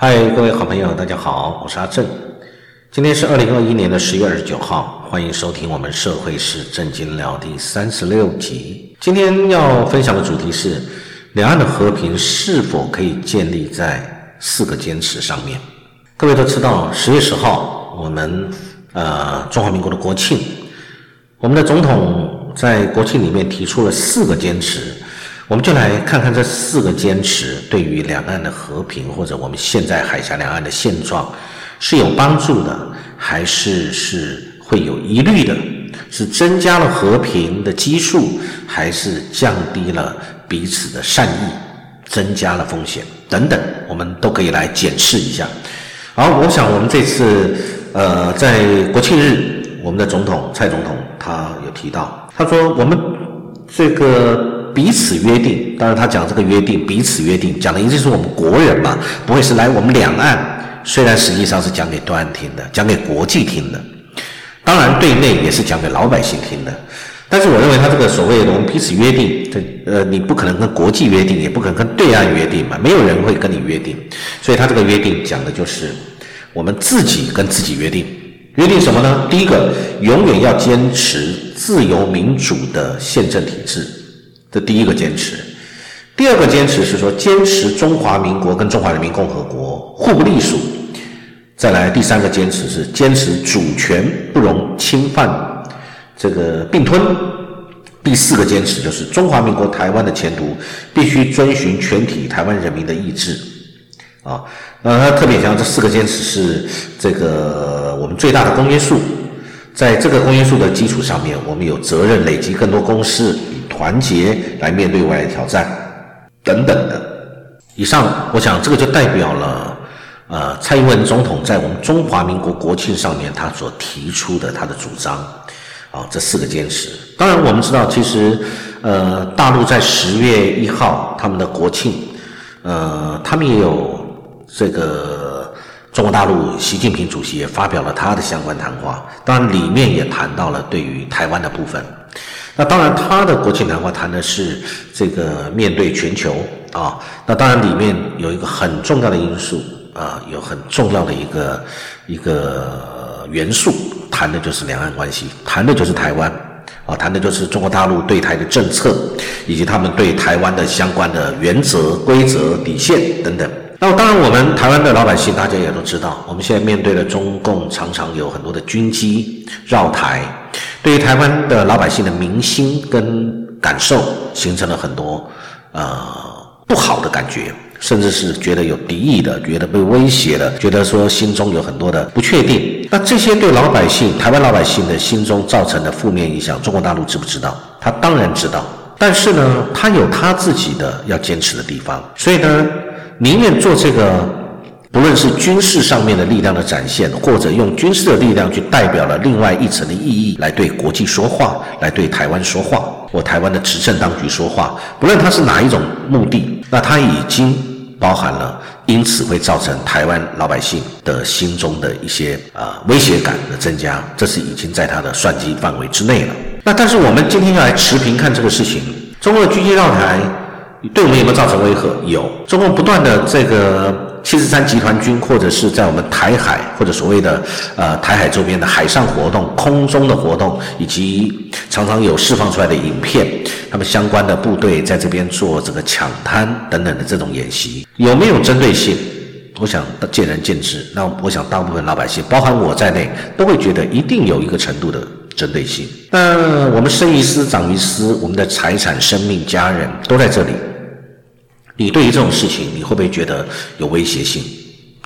嗨，各位好朋友，大家好，我是阿正。今天是二零二一年的十月二十九号，欢迎收听我们社会是正经聊第三十六集。今天要分享的主题是：两岸的和平是否可以建立在四个坚持上面？各位都知道，十月十号我们呃中华民国的国庆，我们的总统在国庆里面提出了四个坚持。我们就来看看这四个坚持对于两岸的和平，或者我们现在海峡两岸的现状是有帮助的，还是是会有疑虑的？是增加了和平的基数，还是降低了彼此的善意，增加了风险等等？我们都可以来检视一下。好，我想我们这次呃，在国庆日，我们的总统蔡总统他有提到，他说我们这个。彼此约定，当然他讲这个约定，彼此约定讲的一定是我们国人嘛，不会是来我们两岸。虽然实际上是讲给对岸听的，讲给国际听的，当然对内也是讲给老百姓听的。但是我认为他这个所谓的我们彼此约定，这呃你不可能跟国际约定，也不可能跟对岸约定嘛，没有人会跟你约定。所以他这个约定讲的就是我们自己跟自己约定，约定什么呢？第一个，永远要坚持自由民主的宪政体制。这第一个坚持，第二个坚持是说坚持中华民国跟中华人民共和国互不隶属。再来第三个坚持是坚持主权不容侵犯，这个并吞。第四个坚持就是中华民国台湾的前途必须遵循全体台湾人民的意志。啊，那他特别强调这四个坚持是这个我们最大的公约数，在这个公约数的基础上面，我们有责任累积更多公式。团结来面对外来挑战，等等的。以上，我想这个就代表了，呃，蔡英文总统在我们中华民国国庆上面他所提出的他的主张，啊，这四个坚持。当然，我们知道，其实，呃，大陆在十月一号他们的国庆，呃，他们也有这个中国大陆习近平主席也发表了他的相关谈话，当然里面也谈到了对于台湾的部分。那当然，他的国庆谈话谈的是这个面对全球啊。那当然里面有一个很重要的因素啊，有很重要的一个一个元素，谈的就是两岸关系，谈的就是台湾啊，谈的就是中国大陆对台的政策，以及他们对台湾的相关的原则、规则、底线等等。那当然，我们台湾的老百姓大家也都知道，我们现在面对的中共常常有很多的军机绕台。对于台湾的老百姓的民心跟感受，形成了很多呃不好的感觉，甚至是觉得有敌意的，觉得被威胁的，觉得说心中有很多的不确定。那这些对老百姓、台湾老百姓的心中造成的负面影响，中国大陆知不知道？他当然知道，但是呢，他有他自己的要坚持的地方，所以呢，宁愿做这个。不论是军事上面的力量的展现，或者用军事的力量去代表了另外一层的意义，来对国际说话，来对台湾说话，或台湾的执政当局说话，不论它是哪一种目的，那它已经包含了，因此会造成台湾老百姓的心中的一些呃威胁感的增加，这是已经在他的算计范围之内了。那但是我们今天要来持平看这个事情，中共的军机绕台对我们有没有造成威吓？有，中共不断的这个。七十三集团军，或者是在我们台海，或者所谓的呃台海周边的海上活动、空中的活动，以及常常有释放出来的影片，他们相关的部队在这边做这个抢滩等等的这种演习，有没有针对性？我想见仁见智。那我想大部分老百姓，包含我在内，都会觉得一定有一个程度的针对性。那我们生于斯，长于斯，我们的财产、生命、家人都在这里。你对于这种事情，你会不会觉得有威胁性？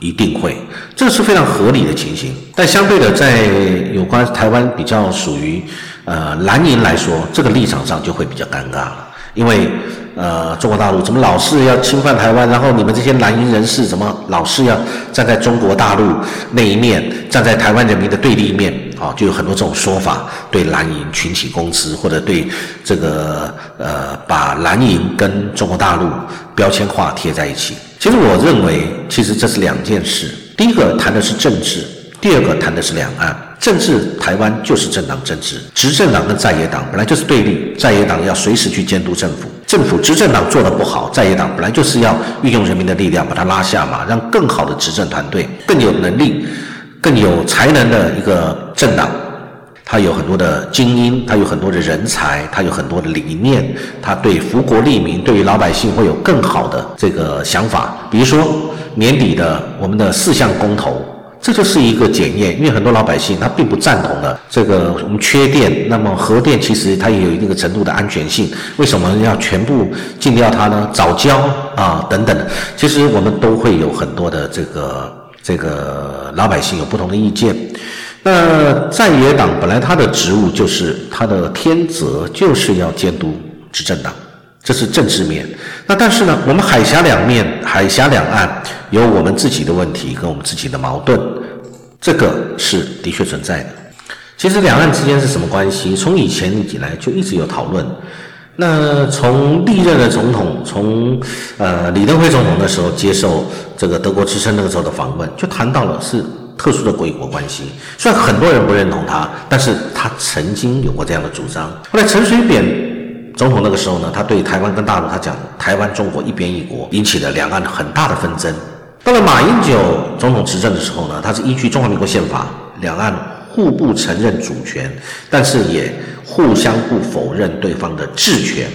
一定会，这是非常合理的情形。但相对的，在有关台湾比较属于呃蓝营来说，这个立场上就会比较尴尬了，因为。呃，中国大陆怎么老是要侵犯台湾？然后你们这些蓝营人士怎么老是要站在中国大陆那一面，站在台湾人民的对立面？啊，就有很多这种说法，对蓝营群起攻之，或者对这个呃，把蓝营跟中国大陆标签化贴在一起。其实我认为，其实这是两件事。第一个谈的是政治，第二个谈的是两岸。政治，台湾就是政党政治，执政党跟在野党本来就是对立，在野党要随时去监督政府。政府执政党做的不好，在野党本来就是要运用人民的力量把它拉下马，让更好的执政团队更有能力、更有才能的一个政党。他有很多的精英，他有很多的人才，他有很多的理念，他对福国利民，对于老百姓会有更好的这个想法。比如说年底的我们的四项公投，这就是一个检验，因为很多老百姓他并不赞同的这个我们缺电，那么核电其实它也有一定的程度的安全性，为什么要全部禁掉它呢？早教啊等等，其实我们都会有很多的这个这个老百姓有不同的意见。那在野党本来他的职务就是他的天责，就是要监督执政党，这是政治面。那但是呢，我们海峡两面、海峡两岸有我们自己的问题跟我们自己的矛盾，这个是的确存在的。其实两岸之间是什么关系？从以前以来就一直有讨论。那从历任的总统，从呃李登辉总统的时候接受这个德国之声那个时候的访问，就谈到了是。特殊的国与国关系，虽然很多人不认同他，但是他曾经有过这样的主张。后来陈水扁总统那个时候呢，他对台湾跟大陆，他讲台湾中国一边一国，引起了两岸很大的纷争。到了马英九总统执政的时候呢，他是依据中华民国宪法，两岸互不承认主权，但是也互相不否认对方的治权。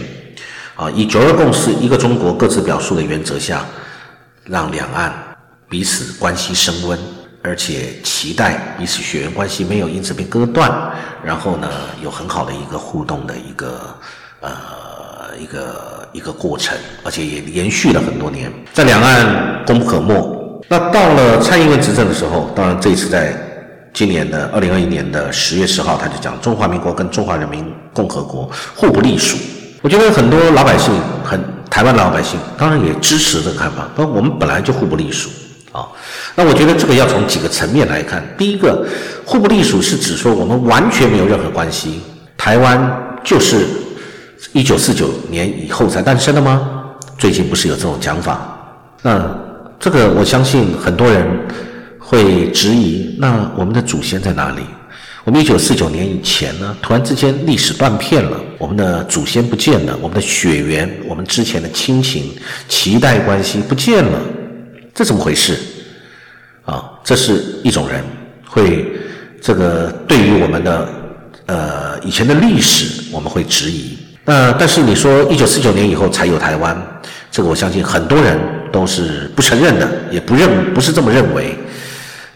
啊，以九二共识、一个中国各自表述的原则下，让两岸彼此关系升温。而且期待彼此血缘关系没有因此被割断，然后呢有很好的一个互动的一个呃一个一个过程，而且也延续了很多年，在两岸功不可没。那到了蔡英文执政的时候，当然这一次在今年的二零二一年的十月十号，他就讲中华民国跟中华人民共和国互不隶属。我觉得很多老百姓，很台湾老百姓，当然也支持这个看法，说我们本来就互不隶属。啊，那我觉得这个要从几个层面来看。第一个，互不隶属是指说我们完全没有任何关系，台湾就是一九四九年以后才诞生的吗？最近不是有这种讲法？那这个我相信很多人会质疑，那我们的祖先在哪里？我们一九四九年以前呢，突然之间历史断片了，我们的祖先不见了，我们的血缘，我们之前的亲情、脐带关系不见了。这怎么回事？啊，这是一种人会这个对于我们的呃以前的历史，我们会质疑。那但是你说一九四九年以后才有台湾，这个我相信很多人都是不承认的，也不认不是这么认为。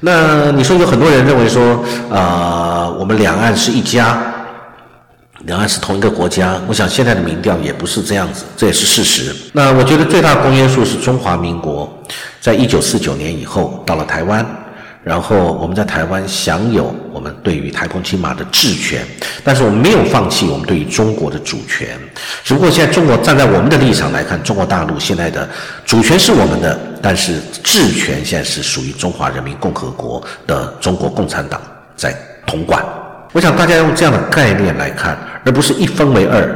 那你说有很多人认为说啊，我们两岸是一家。两岸是同一个国家，我想现在的民调也不是这样子，这也是事实。那我觉得最大公约数是中华民国，在一九四九年以后到了台湾，然后我们在台湾享有我们对于台澎金马的治权，但是我们没有放弃我们对于中国的主权。只不过现在中国站在我们的立场来看，中国大陆现在的主权是我们的，但是治权现在是属于中华人民共和国的中国共产党在统管。我想大家用这样的概念来看，而不是一分为二，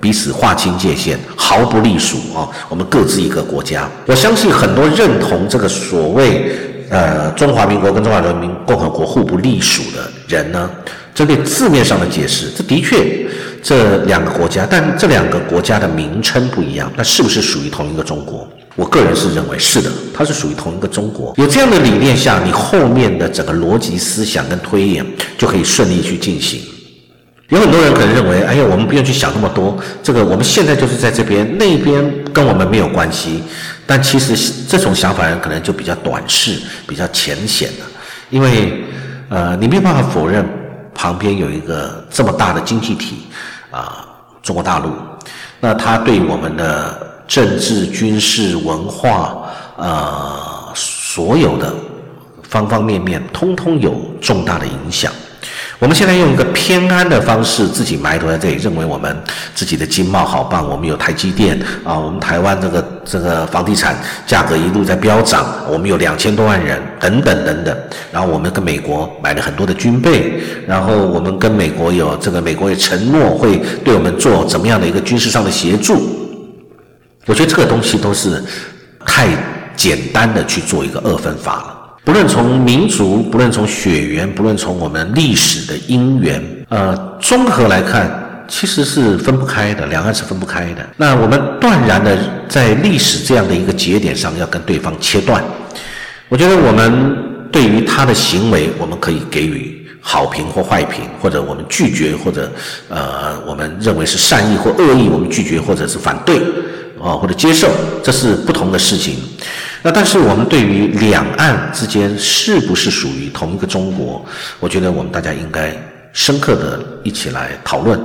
彼此划清界限，毫不隶属啊。我们各自一个国家。我相信很多认同这个所谓呃中华民国跟中华人民共和国互不隶属的人呢，针对字面上的解释，这的确这两个国家，但这两个国家的名称不一样，那是不是属于同一个中国？我个人是认为是的，它是属于同一个中国。有这样的理念下，你后面的整个逻辑思想跟推演就可以顺利去进行。有很多人可能认为，哎呀，我们不用去想那么多，这个我们现在就是在这边，那边跟我们没有关系。但其实这种想法可能就比较短视、比较浅显了，因为呃，你没有办法否认旁边有一个这么大的经济体啊，中国大陆，那它对我们的。政治、军事、文化，呃，所有的方方面面，通通有重大的影响。我们现在用一个偏安的方式，自己埋头在这里，认为我们自己的经贸好棒，我们有台积电啊，我们台湾这个这个房地产价格一路在飙涨，我们有两千多万人，等等等等。然后我们跟美国买了很多的军备，然后我们跟美国有这个，美国也承诺会对我们做怎么样的一个军事上的协助。我觉得这个东西都是太简单的去做一个二分法了。不论从民族，不论从血缘，不论从我们历史的因缘，呃，综合来看，其实是分不开的，两岸是分不开的。那我们断然的在历史这样的一个节点上要跟对方切断，我觉得我们对于他的行为，我们可以给予好评或坏评，或者我们拒绝，或者呃，我们认为是善意或恶意，我们拒绝或者是反对，啊，或者接受，这是不同的事情。那但是我们对于两岸之间是不是属于同一个中国，我觉得我们大家应该深刻的一起来讨论。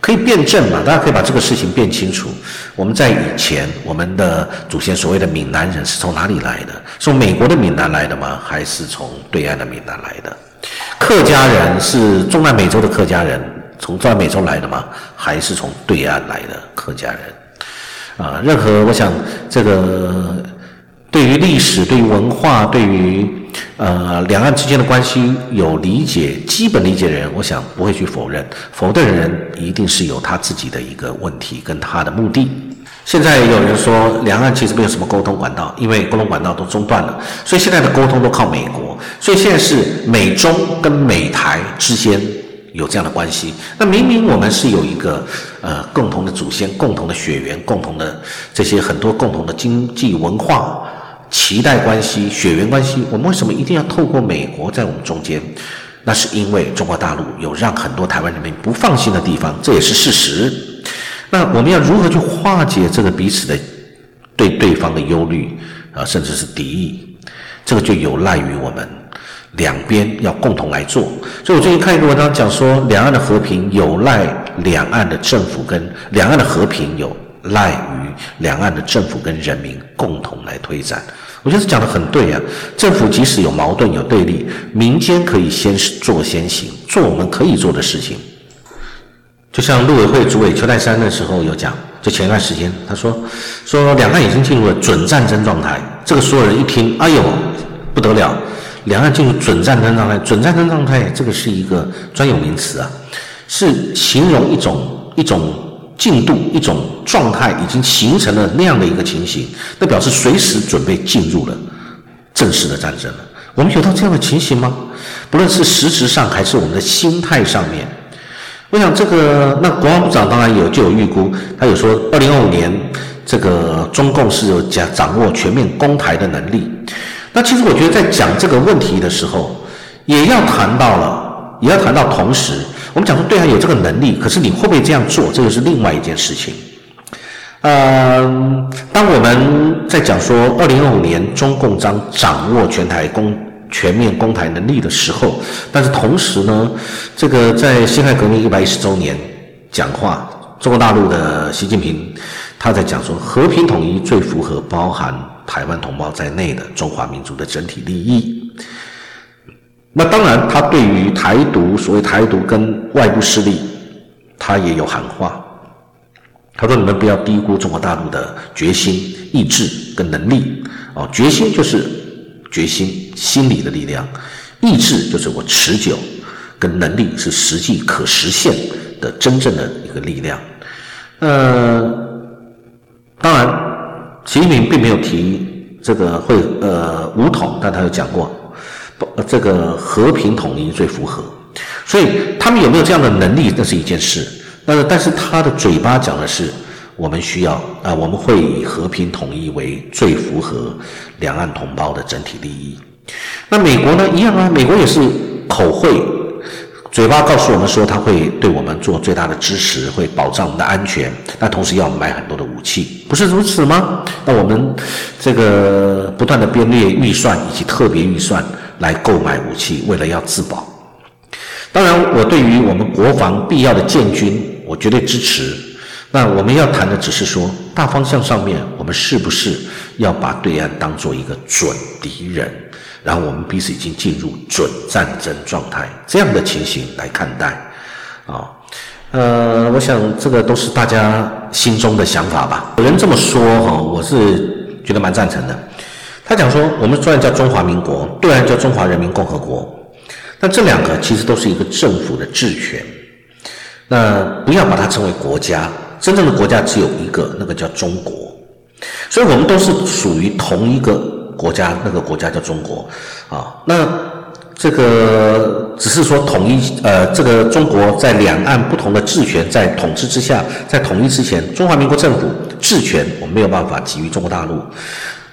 可以辩证嘛？大家可以把这个事情辩清楚。我们在以前，我们的祖先所谓的闽南人是从哪里来的？从美国的闽南来的吗？还是从对岸的闽南来的？客家人是中南美洲的客家人，从中南美洲来的吗？还是从对岸来的客家人？啊，任何我想这个对于历史、对于文化、对于。呃，两岸之间的关系有理解、基本理解的人，我想不会去否认；否定的人一定是有他自己的一个问题跟他的目的。现在有人说，两岸其实没有什么沟通管道，因为沟通管道都中断了，所以现在的沟通都靠美国。所以现在是美中跟美台之间有这样的关系。那明明我们是有一个呃共同的祖先、共同的血缘、共同的这些很多共同的经济文化。脐带关系、血缘关系，我们为什么一定要透过美国在我们中间？那是因为中国大陆有让很多台湾人民不放心的地方，这也是事实。那我们要如何去化解这个彼此的对对方的忧虑啊，甚至是敌意？这个就有赖于我们两边要共同来做。所以我最近看一个文章讲说，两岸的和平有赖两岸的政府跟两岸的和平有。赖于两岸的政府跟人民共同来推展，我觉得讲的很对呀。政府即使有矛盾有对立，民间可以先做先行，做我们可以做的事情。就像陆委会主委邱泰山的时候有讲，就前段时间他说，说两岸已经进入了准战争状态。这个所有人一听，哎呦不得了，两岸进入准战争状态。准战争状态这个是一个专有名词啊，是形容一种一种。进度一种状态已经形成了那样的一个情形，那表示随时准备进入了正式的战争了。我们有到这样的情形吗？不论是实质上还是我们的心态上面，我想这个那国防部长当然有就有预估，他有说二零二五年这个中共是有掌掌握全面攻台的能力。那其实我觉得在讲这个问题的时候，也要谈到了，也要谈到同时。我们讲说对岸有这个能力，可是你会不会这样做？这个是另外一件事情。嗯，当我们在讲说二零二五年中共将掌握全台攻全面攻台能力的时候，但是同时呢，这个在辛亥革命一百一十周年讲话，中国大陆的习近平他在讲说和平统一最符合包含台湾同胞在内的中华民族的整体利益。那当然，他对于台独，所谓台独跟外部势力，他也有喊话。他说：“你们不要低估中国大陆的决心、意志跟能力。哦，决心就是决心，心理的力量；意志就是我持久，跟能力是实际可实现的真正的一个力量。”呃，当然，习近平并没有提这个会呃武统，但他有讲过。这个和平统一最符合，所以他们有没有这样的能力，那是一件事。但是，但是他的嘴巴讲的是，我们需要啊，我们会以和平统一为最符合两岸同胞的整体利益。那美国呢，一样啊，美国也是口惠，嘴巴告诉我们说他会对我们做最大的支持，会保障我们的安全，那同时要买很多的武器，不是如此吗？那我们这个不断的编列预算以及特别预算。来购买武器，为了要自保。当然，我对于我们国防必要的建军，我绝对支持。那我们要谈的只是说，大方向上面，我们是不是要把对岸当做一个准敌人，然后我们彼此已经进入准战争状态这样的情形来看待？啊，呃，我想这个都是大家心中的想法吧。有人这么说哈，我是觉得蛮赞成的。他讲说，我们虽然叫中华民国，对岸叫中华人民共和国，但这两个其实都是一个政府的治权。那不要把它称为国家，真正的国家只有一个，那个叫中国。所以我们都是属于同一个国家，那个国家叫中国。啊，那这个只是说统一，呃，这个中国在两岸不同的治权在统治之下，在统一之前，中华民国政府治权我们没有办法给予中国大陆。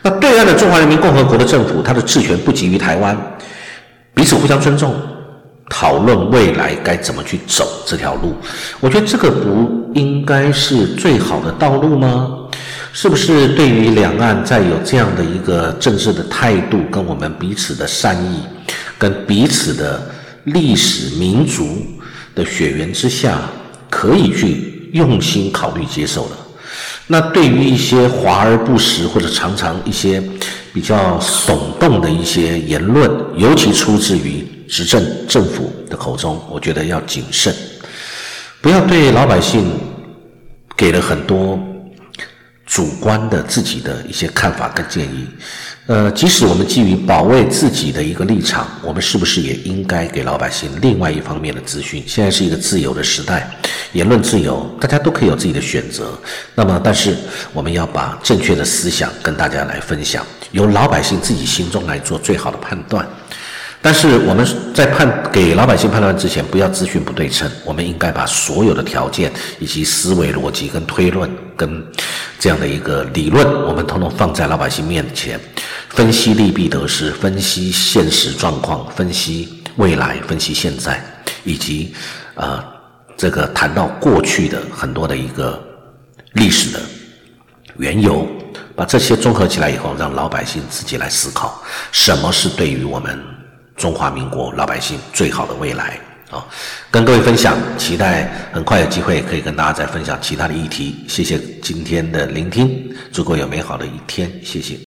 那对岸的中华人民共和国的政府，它的治权不给予台湾，彼此互相尊重，讨论未来该怎么去走这条路。我觉得这个不应该是最好的道路吗？是不是对于两岸在有这样的一个政治的态度，跟我们彼此的善意，跟彼此的历史民族的血缘之下，可以去用心考虑接受的？那对于一些华而不实或者常常一些比较耸动的一些言论，尤其出自于执政政府的口中，我觉得要谨慎，不要对老百姓给了很多主观的自己的一些看法跟建议。呃，即使我们基于保卫自己的一个立场，我们是不是也应该给老百姓另外一方面的资讯？现在是一个自由的时代，言论自由，大家都可以有自己的选择。那么，但是我们要把正确的思想跟大家来分享，由老百姓自己心中来做最好的判断。但是我们在判给老百姓判断之前，不要资讯不对称。我们应该把所有的条件以及思维逻辑跟推论跟这样的一个理论，我们统统放在老百姓面前，分析利弊得失，分析现实状况，分析未来，分析现在，以及呃这个谈到过去的很多的一个历史的缘由，把这些综合起来以后，让老百姓自己来思考，什么是对于我们。中华民国老百姓最好的未来啊！跟各位分享，期待很快有机会可以跟大家再分享其他的议题。谢谢今天的聆听，祝各位有美好的一天，谢谢。